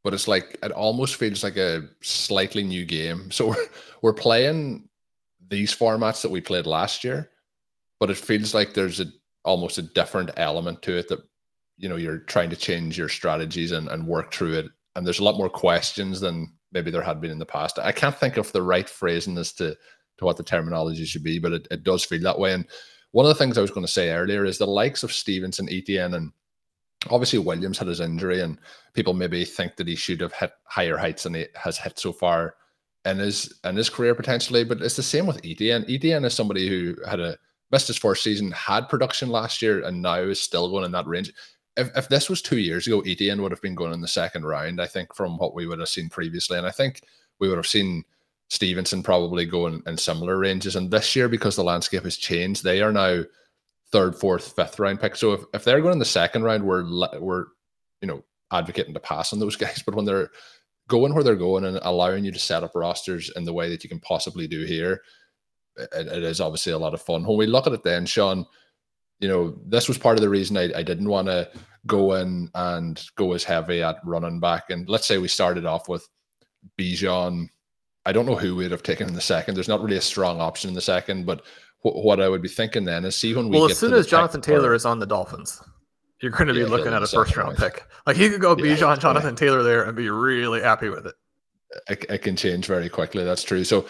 but it's like it almost feels like a slightly new game. So we're we're playing these formats that we played last year, but it feels like there's a almost a different element to it that you know you're trying to change your strategies and, and work through it. And there's a lot more questions than maybe there had been in the past. I can't think of the right phrasing as to to what the terminology should be but it, it does feel that way. And one of the things i was going to say earlier is the likes of stevenson etienne and obviously williams had his injury and people maybe think that he should have hit higher heights than he has hit so far in his in his career potentially but it's the same with etienne etienne is somebody who had a missed his first season, had production last year, and now is still going in that range. If, if this was two years ago, Etienne would have been going in the second round, I think, from what we would have seen previously. And I think we would have seen Stevenson probably going in similar ranges. And this year, because the landscape has changed, they are now third, fourth, fifth round pick. So if, if they're going in the second round, we're we're you know advocating to pass on those guys. But when they're going where they're going and allowing you to set up rosters in the way that you can possibly do here, it, it is obviously a lot of fun. When we look at it, then Shawn, you know, this was part of the reason I, I didn't want to go in and go as heavy at running back. And let's say we started off with Bijan. I don't know who we'd have taken in the second. There's not really a strong option in the second, but wh- what I would be thinking then is see when we well, as soon as Jonathan Taylor is on the Dolphins, you're going to be yeah, looking at a first round pick. Like he could go yeah, Bijan, Jonathan Taylor there and be really happy with it. It, it can change very quickly. That's true. So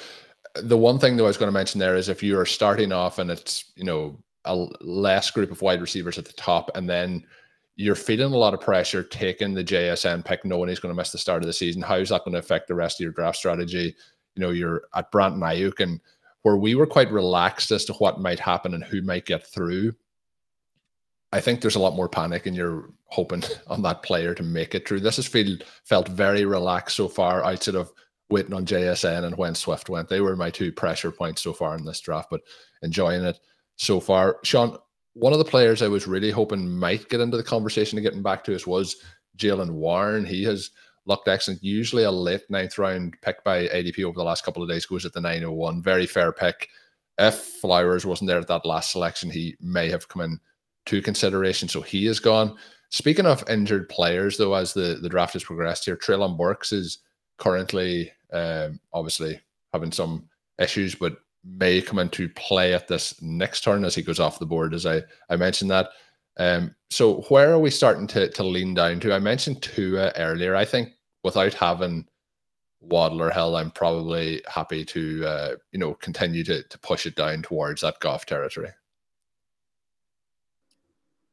the one thing though I was going to mention there is if you're starting off and it's you know a less group of wide receivers at the top, and then you're feeling a lot of pressure taking the JSN pick, knowing he's going to miss the start of the season. How is that going to affect the rest of your draft strategy? You know, you're at Brandin Aiyuk, and where we were quite relaxed as to what might happen and who might get through. I think there's a lot more panic, and you're hoping on that player to make it through. This has feel felt very relaxed so far, outside of waiting on JSN and when Swift went. They were my two pressure points so far in this draft, but enjoying it so far. Shawn, one of the players I was really hoping might get into the conversation of getting back to us was Jaylen Warren. He has looked excellent. Usually a late ninth round pick by ADP over the last couple of days goes at the 901. Very fair pick. If Flowers wasn't there at that last selection, he may have come in to consideration. So he is gone. Speaking of injured players, though, as the, the draft has progressed here, Treylon Burks is currently um, obviously having some issues, but may come into play at this next turn as he goes off the board, as I, I mentioned that. Um, so where are we starting to, to lean down to? I mentioned Tua earlier. I think without having Waddle or Hill, I'm probably happy to uh, you know continue to to push it down towards that Goff territory.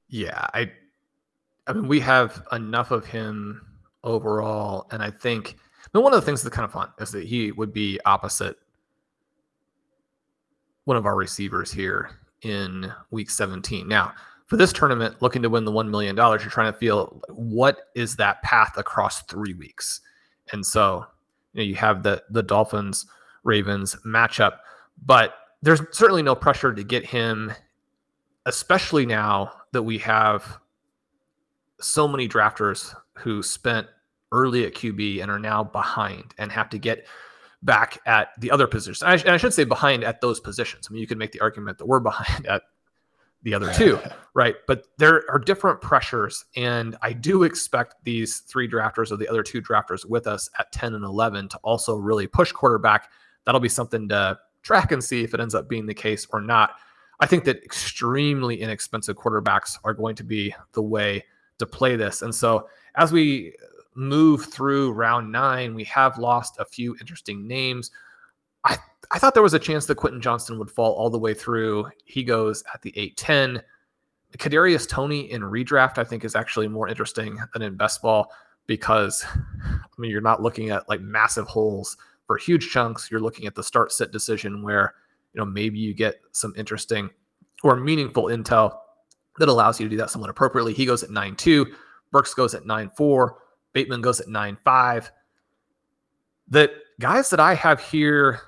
Yeah, I I mean we have enough of him overall, and I think but one of the things that's kind of fun is that he would be opposite one of our receivers here in week 17. Now, for this tournament, looking to win the $1 million, you're trying to feel what is that path across three weeks? And so, you know, you have the the Dolphins Ravens matchup, but there's certainly no pressure to get him, especially now that we have so many drafters who spent early at QB and are now behind and have to get back at the other positions. And I, and I should say behind at those positions. I mean, you could make the argument that we're behind at the other two, right? But there are different pressures. And I do expect these three drafters or the other two drafters with us at 10 and 11 to also really push quarterback. That'll be something to track and see if it ends up being the case or not. I think that extremely inexpensive quarterbacks are going to be the way to play this. And so as we move through round nine, we have lost a few interesting names. I, I thought there was a chance that Quentin Johnston would fall all the way through. He goes at the 810. Kadarius Toney in redraft, I think, is actually more interesting than in best ball because I mean you're not looking at like massive holes for huge chunks. You're looking at the start sit decision where you know maybe you get some interesting or meaningful intel that allows you to do that somewhat appropriately. He goes at 9-2, Burks goes at 9-4. Bateman goes at 9 5. The guys that I have here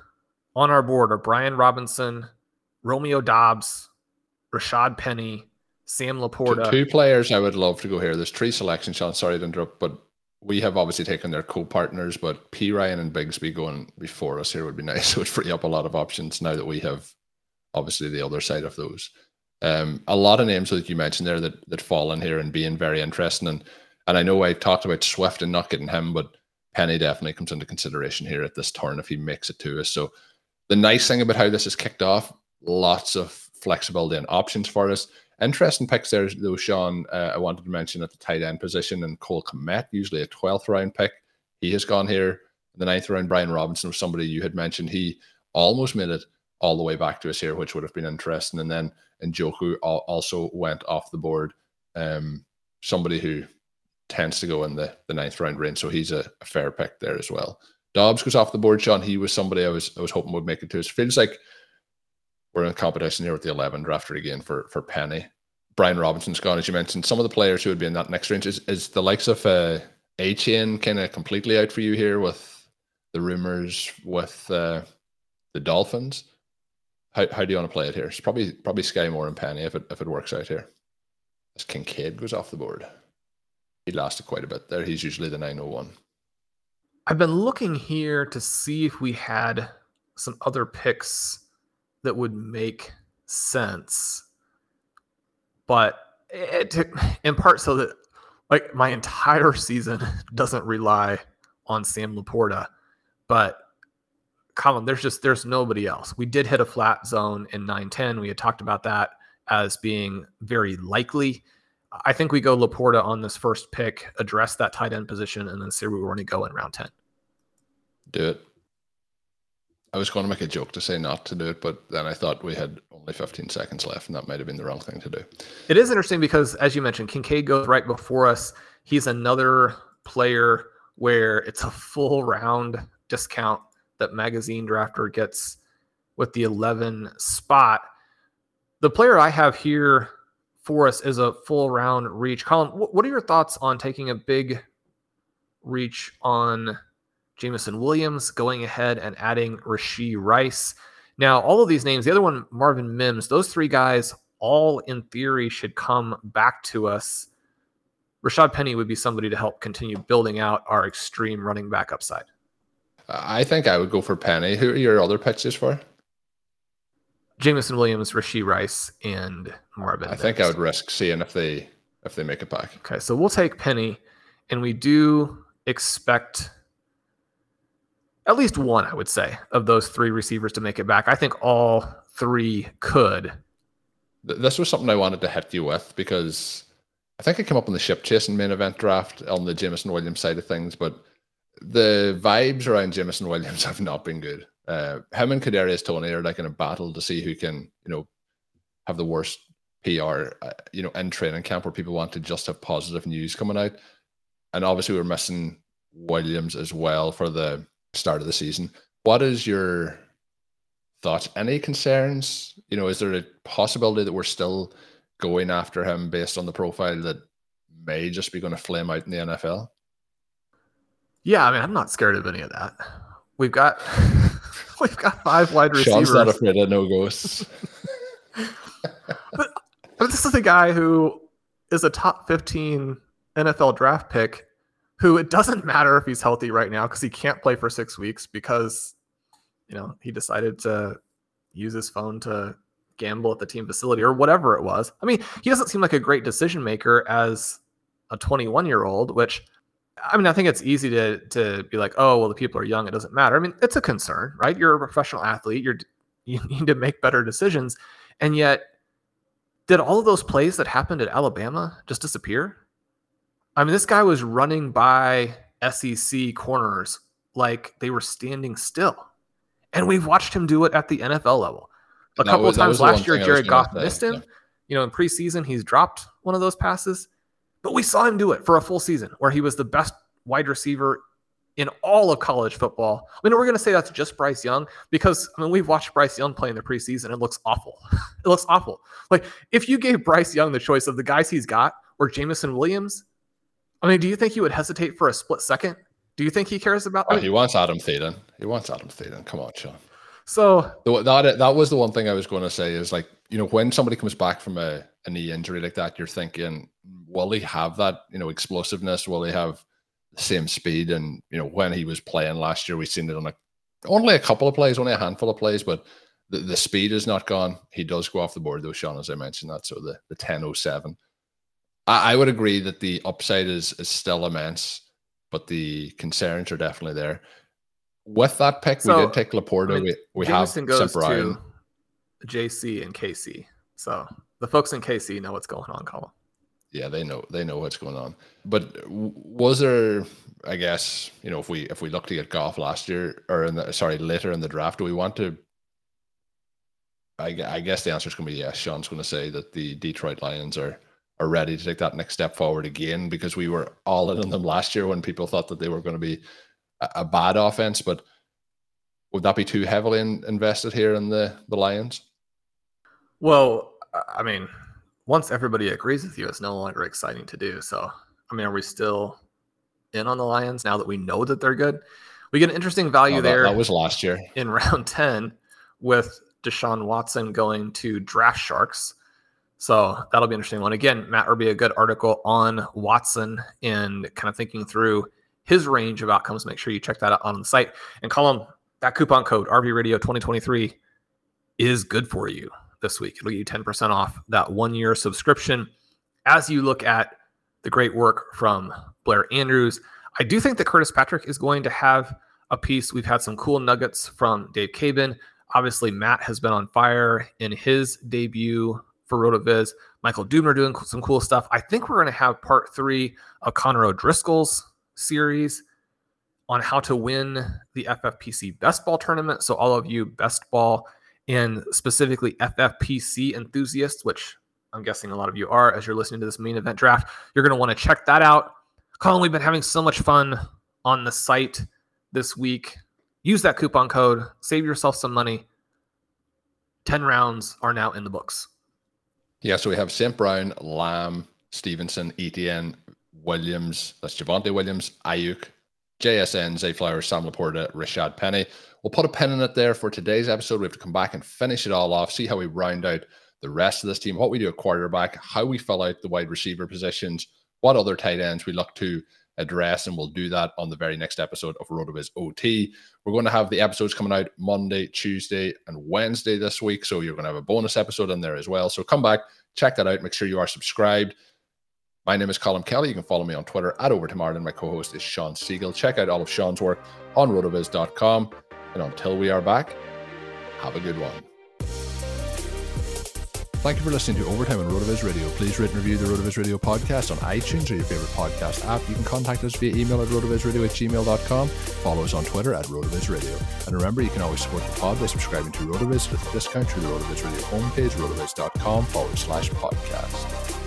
on our board are Brian Robinson, Romeo Doubs, Rashad Penny, Sam LaPorta. Two, two, players I would love to go here. There's three selections, Shawn. Sorry to interrupt, but we have obviously taken their co-partners, but Perine and Bigsby going before us here would be nice. It would free up a lot of options now that we have obviously the other side of those. Um, a lot of names that you mentioned there that that fall in here and being very interesting. And and I know I talked about Swift and not getting him, but Penny definitely comes into consideration here at this turn if he makes it to us. So the nice thing about how this is kicked off, lots of flexibility and options for us. Interesting picks there, though, Shawn. Uh, I wanted to mention at the tight end position and Cole Kmet, usually a 12th round pick. He has gone here. The ninth round, Brian Robinson was somebody you had mentioned. He almost made it all the way back to us here, which would have been interesting. And then Njoku also went off the board. Um, somebody who tends to go in the, the ninth round range. So he's a, a, fair pick there as well. Doubs goes off the board, Shawn. He was somebody I was I was hoping would make it to us. Feels like we're in a competition here with the 11 drafter again for for Penny. Brian Robinson's gone, as you mentioned. Some of the players who would be in that next range is, is the likes of uh, Achane kind of completely out for you here with the rumors with uh, the Dolphins. How, how do you want to play it here? It's probably probably Skyy Moore and Penny if it if it works out here. As Kincaid goes off the board. He lasted quite a bit there. He's usually the 901. I've been looking here to see if we had some other picks that would make sense. But it, in part so that like my entire season doesn't rely on Sam LaPorta, but Colm, there's just there's nobody else. We did hit a flat zone in 910. We had talked about that as being very likely. I think we go LaPorta on this first pick, address that tight end position, and then see where we want to go in round 10. Do it. I was going to make a joke to say not to do it, but then I thought we had only 15 seconds left, and that might have been the wrong thing to do. It is interesting because, as you mentioned, Kincaid goes right before us. He's another player where it's a full round discount that Magazine Drafter gets with the 11 spot. The player I have here for us is a full round reach. Colm, what are your thoughts on taking a big reach on Jameson Williams, going ahead and adding Rashee Rice? Now, all of these names, the other one, Marvin Mims, those three guys all in theory should come back to us. Rashad Penny would be somebody to help continue building out our extreme running back upside. I think I would go for Penny. Who are your other pitches for? Jameson Williams, Rashee Rice, and Marvin. I think I would risk seeing if they if they make it back. Okay, so we'll take Penny, and we do expect at least one, I would say, of those three receivers to make it back. I think all three could. This was something I wanted to hit you with because I think I came up on the ship chasing main event draft on the Jameson Williams side of things, but the vibes around Jameson Williams have not been good. Uh, him and Kadarius Toney are like in a battle to see who can, you know, have the worst PR, uh, you know, in training camp where people want to just have positive news coming out. And obviously, we're missing Williams as well for the start of the season. What is your thoughts? Any concerns? You know, is there a possibility that we're still going after him based on the profile that may just be going to flame out in the NFL? Yeah, I mean, I'm not scared of any of that. We've got we've got five wide receivers. Shawn's not afraid of no ghosts. but, but this is a guy who is a top 15 NFL draft pick who it doesn't matter if he's healthy right now because he can't play for six weeks because you know he decided to use his phone to gamble at the team facility or whatever it was. I mean, he doesn't seem like a great decision maker as a 21 year old, which I mean, I think it's easy to to be like, oh, well, the people are young; it doesn't matter. I mean, it's a concern, right? You're a professional athlete; you're you need to make better decisions, and yet, did all of those plays that happened at Alabama just disappear? I mean, this guy was running by SEC corners like they were standing still, and we've watched him do it at the NFL level. A couple was, of times last year, Jared Goff missed him. Yeah. You know, in preseason, he's dropped one of those passes. But we saw him do it for a full season where he was the best wide receiver in all of college football. I mean, we're going to say that's just Bryce Young because I mean, we've watched Bryce Young play in the preseason. It looks awful. it looks awful. Like if you gave Bryce Young the choice of the guys he's got or Jameson Williams, I mean, do you think he would hesitate for a split second? Do you think he cares about oh, that? Oh, he wants Adam Thielen. He wants Adam Thielen. Come on, Shawn. So that that was the one thing I was going to say is like you know when somebody comes back from a, a knee injury like that, you're thinking, will he have that you know explosiveness? Will he have the same speed. And you know, when he was playing last year, we've seen it on a only a couple of plays, only a handful of plays, but the, the speed is not gone. He does go off the board though, Shawn, as I mentioned that. So the the 1007. I, I would agree that the upside is is still immense, but the concerns are definitely there. With that pick, So, we did take LaPorta. I mean, we we have Jameson Semperine. JC and KC. So the folks in KC know what's going on, Colm. Yeah they know they know what's going on. But was there i guess you know if we if we look to get Goff last year or in the sorry later in the draft do we want to? I, I guess the answer is going to be yes. Shawn's going to say that the detroit lions are are ready to take that next step forward again because we were all in on them last year when people thought that they were going to be a, a bad offense but would that be too heavily in, invested here in the the lions? Well, I- I mean, once everybody agrees with you, it's no longer exciting to do. So, I mean, are we still in on the Lions now that we know that they're good? We get an interesting value Oh, that, there that was last year in round 10 with Deshaun Watson going to Draft Sharks. So that'll be an interesting one. Again, Matt will be a good article on Watson and kind of thinking through his range of outcomes. Make sure you check that out on the site. And Colm, that coupon code RV Radio 2023 is good for you this week. It'll get you 10% off that one year subscription as you look at the great work from Blair Andrews. I do think that Curtis Patrick is going to have a piece. We've had some cool nuggets from Dave Cabin. Obviously, Matt has been on fire in his debut for RotoViz. Michael Dubner doing some cool stuff. I think we're going to have part three of Connor O'Driscoll's series on how to win the FFPC Best Ball tournament. So, all of you best ball and specifically FFPC enthusiasts, which I'm guessing a lot of you are as you're listening to this main event draft, you're going to want to check that out. Colm, we've been having so much fun on the site this week. Use that coupon code, save yourself some money. 10 rounds are now in the books. Yeah, so we have St. Brown, Lamb, Stevenson, Etienne, Williams, that's Javonte Williams, Aiyuk, JSN, Zay Flowers, Sam LaPorta, Rashad Penny. We'll put a pin in it there for today's episode. We have to come back and finish it all off, see how we round out the rest of this team, what we do at quarterback, how we fill out the wide receiver positions, what other tight ends we look to address, and we'll do that on the very next episode of RotoViz OT. We're going to have the episodes coming out Monday, Tuesday, and Wednesday this week. So you're going to have a bonus episode in there as well. So come back, check that out. Make sure you are subscribed. My name is Colm Kelly. You can follow me on Twitter at Over. My co host is Shawn Siegele. Check out all of Shawn's work on rotoviz.com. And until we are back, have a good one. Thank you for listening to Overtime on RotoViz Radio. Please rate and review the RotoViz Radio podcast on iTunes or your favorite podcast app. You can contact us via email at rotovizradio at gmail.com. Follow us on Twitter at RotoViz Radio. And remember, you can always support the pod by subscribing to RotoViz with a discount through the RotoViz Radio homepage, rotoviz.com forward slash podcast.